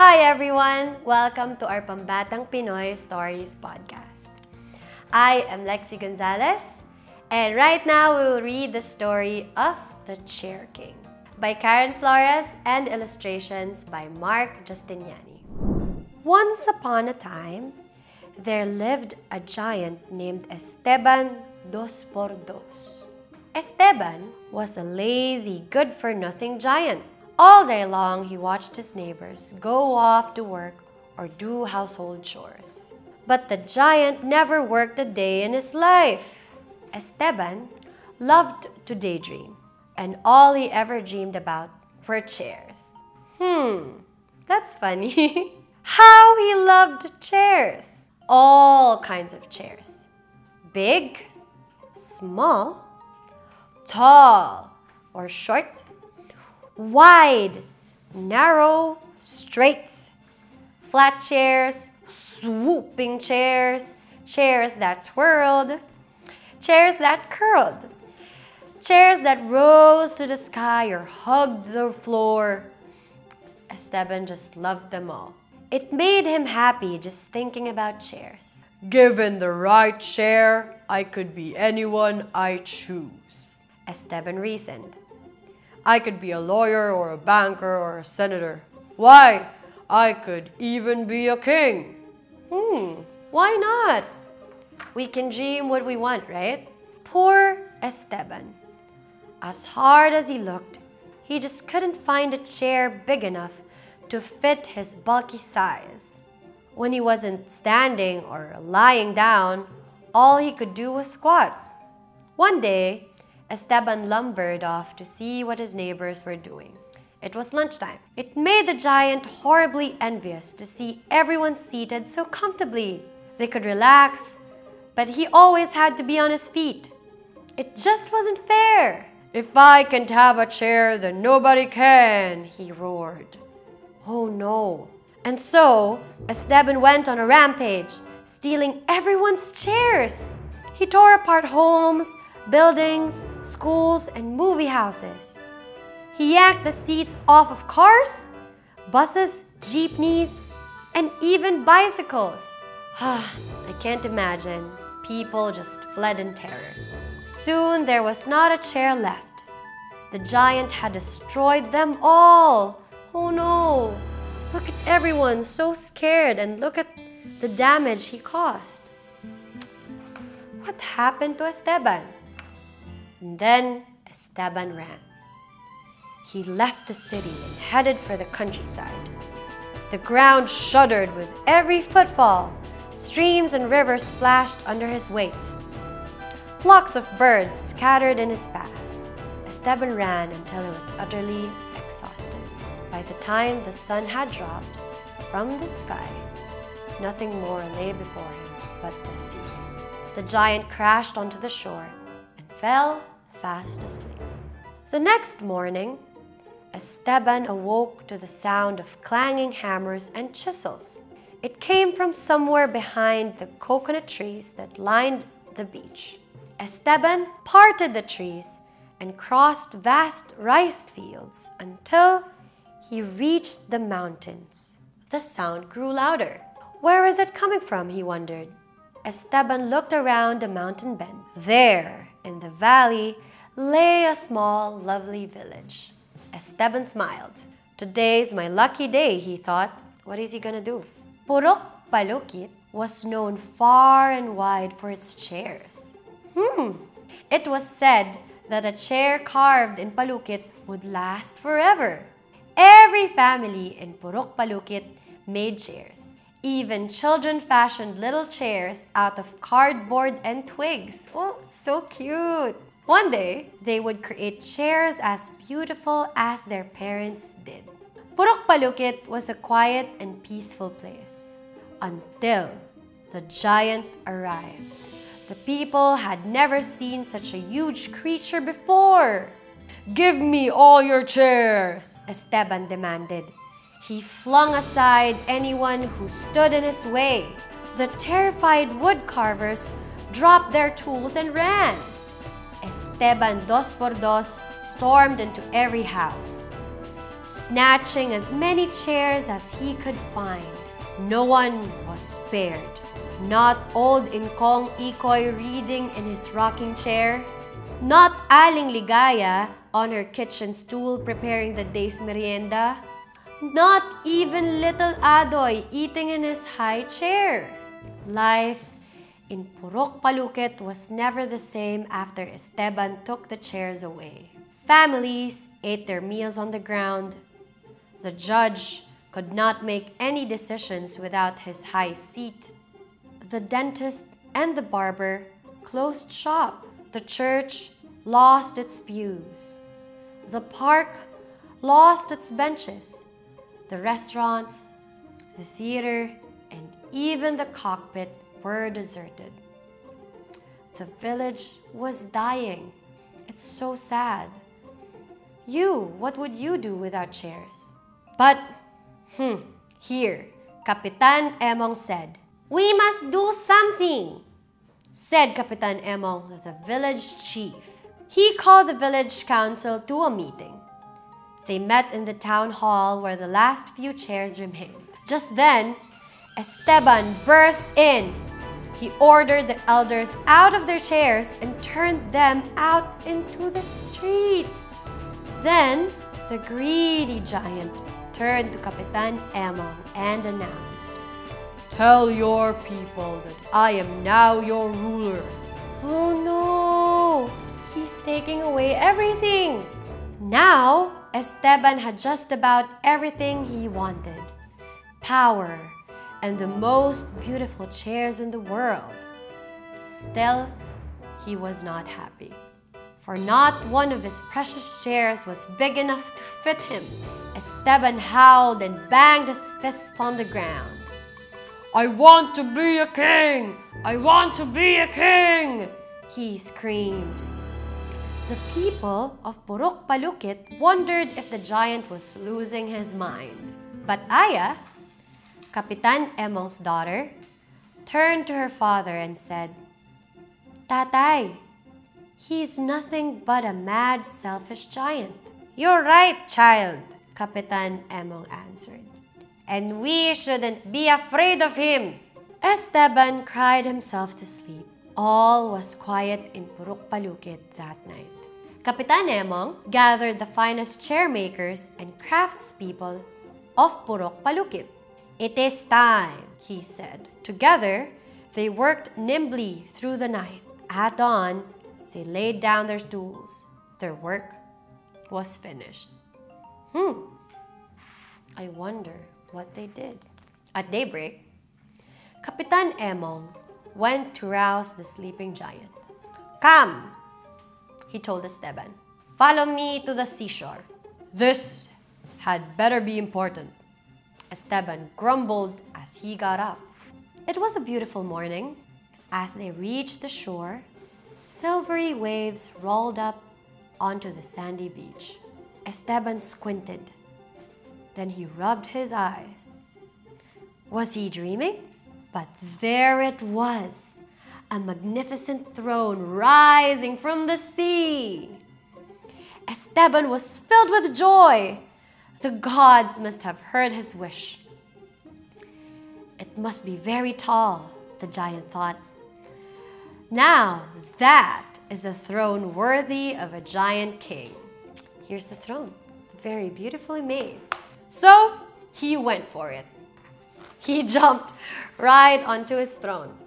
Hi everyone! Welcome to our Pambatang Pinoy Stories podcast. I am Lexi Gonzales, and right now we will read the story of The Chair King by Karen Flores and illustrations by Mark Justiniani. Once upon a time, there lived a giant named Esteban Dos por Dos. Esteban was a lazy, good for nothing giant. All day long, he watched his neighbors go off to work or do household chores. But the giant never worked a day in his life. Esteban loved to daydream, and all he ever dreamed about were chairs. Hmm, that's funny. How he loved chairs! All kinds of chairs. Big, small, tall or short, wide, narrow, straight, flat chairs, swooping chairs, chairs that twirled, chairs that curled, chairs that rose to the sky or hugged the floor. Esteban just loved them all. It made him happy just thinking about chairs. Given the right chair, I could be anyone I choose, Esteban reasoned. I could be a lawyer or a banker or a senator. Why, I could even be a king. Hmm, why not? We can dream what we want, right? Poor Esteban. As hard as he looked, he just couldn't find a chair big enough to fit his bulky size. When he wasn't standing or lying down, all he could do was squat. One day, Esteban lumbered off to see what his neighbors were doing. It was lunchtime. It made the giant horribly envious to see everyone seated so comfortably. They could relax, but he always had to be on his feet. It just wasn't fair. If I can't have a chair, then nobody can, he roared. Oh no. And so, Esteban went on a rampage, stealing everyone's chairs. He tore apart homes, buildings, schools, and movie houses. He yanked the seats off of cars, buses, jeepneys, and even bicycles. I can't imagine. People just fled in terror. Soon there was not a chair left. The giant had destroyed them all. Oh no! Look at everyone so scared and look at the damage he caused. What happened to Esteban? And then Esteban ran. He left the city and headed for the countryside. The ground shuddered with every footfall. Streams and rivers splashed under his weight. Flocks of birds scattered in his path. Esteban ran until he was utterly exhausted. By the time the sun had dropped from the sky, nothing more lay before him but the sea. The giant crashed onto the shore fell fast asleep. The next morning, Esteban awoke to the sound of clanging hammers and chisels. It came from somewhere behind the coconut trees that lined the beach. Esteban parted the trees and crossed vast rice fields until he reached the mountains. The sound grew louder. Where is it coming from? he wondered. Esteban looked around the mountain bend. There, in the valley, lay a small, lovely village. Esteban smiled. Today's my lucky day, he thought. What is he gonna do? Purok Palukit was known far and wide for its chairs. Hmm, it was said that a chair carved in Palukit would last forever. Every family in Purok Palukit made chairs. Even children fashioned little chairs out of cardboard and twigs. Oh, so cute! One day, they would create chairs as beautiful as their parents did. Purok Palukit was a quiet and peaceful place until the giant arrived. The people had never seen such a huge creature before. Give me all your chairs, Esteban demanded. He flung aside anyone who stood in his way. The terrified wood carvers dropped their tools and ran. Esteban dos por dos stormed into every house. snatching as many chairs as he could find. No one was spared. Not old Inkong Ikoy reading in his rocking chair. Not Aling Ligaya on her kitchen stool preparing the day's merienda. Not even little Adoy eating in his high chair. Life in Purok Palukit was never the same after Esteban took the chairs away. Families ate their meals on the ground. The judge could not make any decisions without his high seat. The dentist and the barber closed shop. The church lost its pews. The park lost its benches. The restaurants, the theater, and even the cockpit were deserted. The village was dying. It's so sad. You, what would you do without chairs? But, hmm, here, Kapitan Emong said, We must do something, said Kapitan Emong, the village chief. He called the village council to a meeting. They met in the town hall where the last few chairs remained. Just then, Esteban burst in he ordered the elders out of their chairs and turned them out into the street. Then the greedy giant turned to Kapitan Emong and announced, Tell your people that I am now your ruler. Oh no! He's taking away everything! Now, Esteban had just about everything he wanted. Power, and the most beautiful chairs in the world. Still, he was not happy, for not one of his precious chairs was big enough to fit him. Esteban howled and banged his fists on the ground. I want to be a king! I want to be a king! He screamed. The people of Purok Palukit wondered if the giant was losing his mind. But Aya, Kapitan Emong's daughter, turned to her father and said, Tatay, he's nothing but a mad, selfish giant. You're right, child, Kapitan Emong answered. And we shouldn't be afraid of him. Esteban cried himself to sleep. All was quiet in Purok Palukit that night. Kapitan Emong gathered the finest chairmakers and craftspeople of Purok Palukit it is time, he said. Together, they worked nimbly through the night. At dawn, they laid down their tools. Their work was finished. Hmm. I wonder what they did. At daybreak, Kapitan Emong went to rouse the sleeping giant. Come, he told Esteban. Follow me to the seashore. This had better be important. Esteban grumbled as he got up. It was a beautiful morning. As they reached the shore, silvery waves rolled up onto the sandy beach. Esteban squinted. Then he rubbed his eyes. Was he dreaming? But there it was, a magnificent throne rising from the sea. Esteban was filled with joy. The gods must have heard his wish. It must be very tall, the giant thought. Now that is a throne worthy of a giant king. Here's the throne, very beautifully made. So he went for it. He jumped right onto his throne.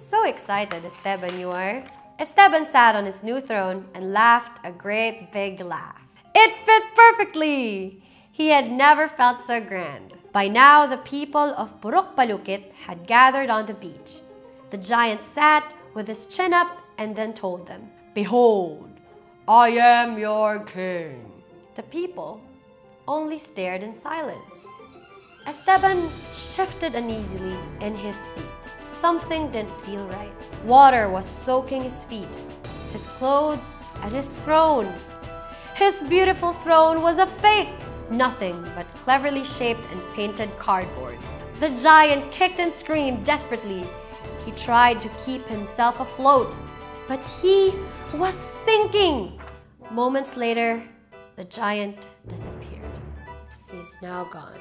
So excited, Esteban, you are. Esteban sat on his new throne and laughed a great big laugh. It fit perfectly! He had never felt so grand. By now, the people of Purok Palukit had gathered on the beach. The giant sat with his chin up and then told them, Behold, I am your king. The people only stared in silence. Esteban shifted uneasily in his seat. Something didn't feel right. Water was soaking his feet, his clothes, and his throne. His beautiful throne was a fake nothing but cleverly shaped and painted cardboard. The giant kicked and screamed desperately. He tried to keep himself afloat, but he was sinking. Moments later, the giant disappeared. He's now gone.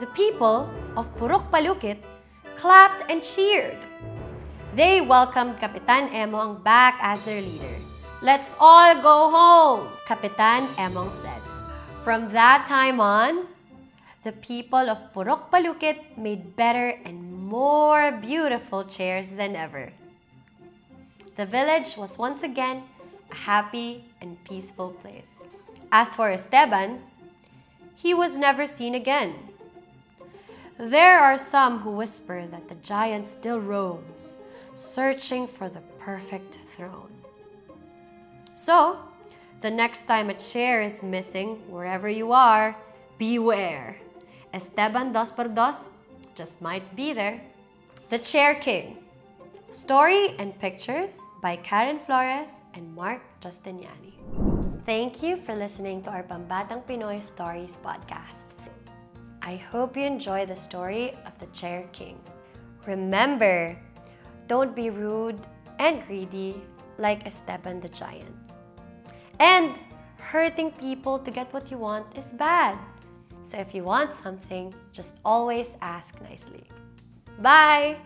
The people of Purok Palukit clapped and cheered. They welcomed Kapitan Emong back as their leader. Let's all go home, Kapitan Emong said. From that time on, the people of Purok Palukit made better and more beautiful chairs than ever. The village was once again a happy and peaceful place. As for Esteban, he was never seen again. There are some who whisper that the giant still roams, searching for the perfect throne. So, the next time a chair is missing, wherever you are, beware. Esteban Dos por Dos just might be there. The Chair King. Story and pictures by Karen Flores and Mark Justiniani. Thank you for listening to our Pambatang Pinoy Stories podcast. I hope you enjoy the story of the Chair King. Remember, don't be rude and greedy like Esteban the Giant. And hurting people to get what you want is bad. So if you want something, just always ask nicely. Bye!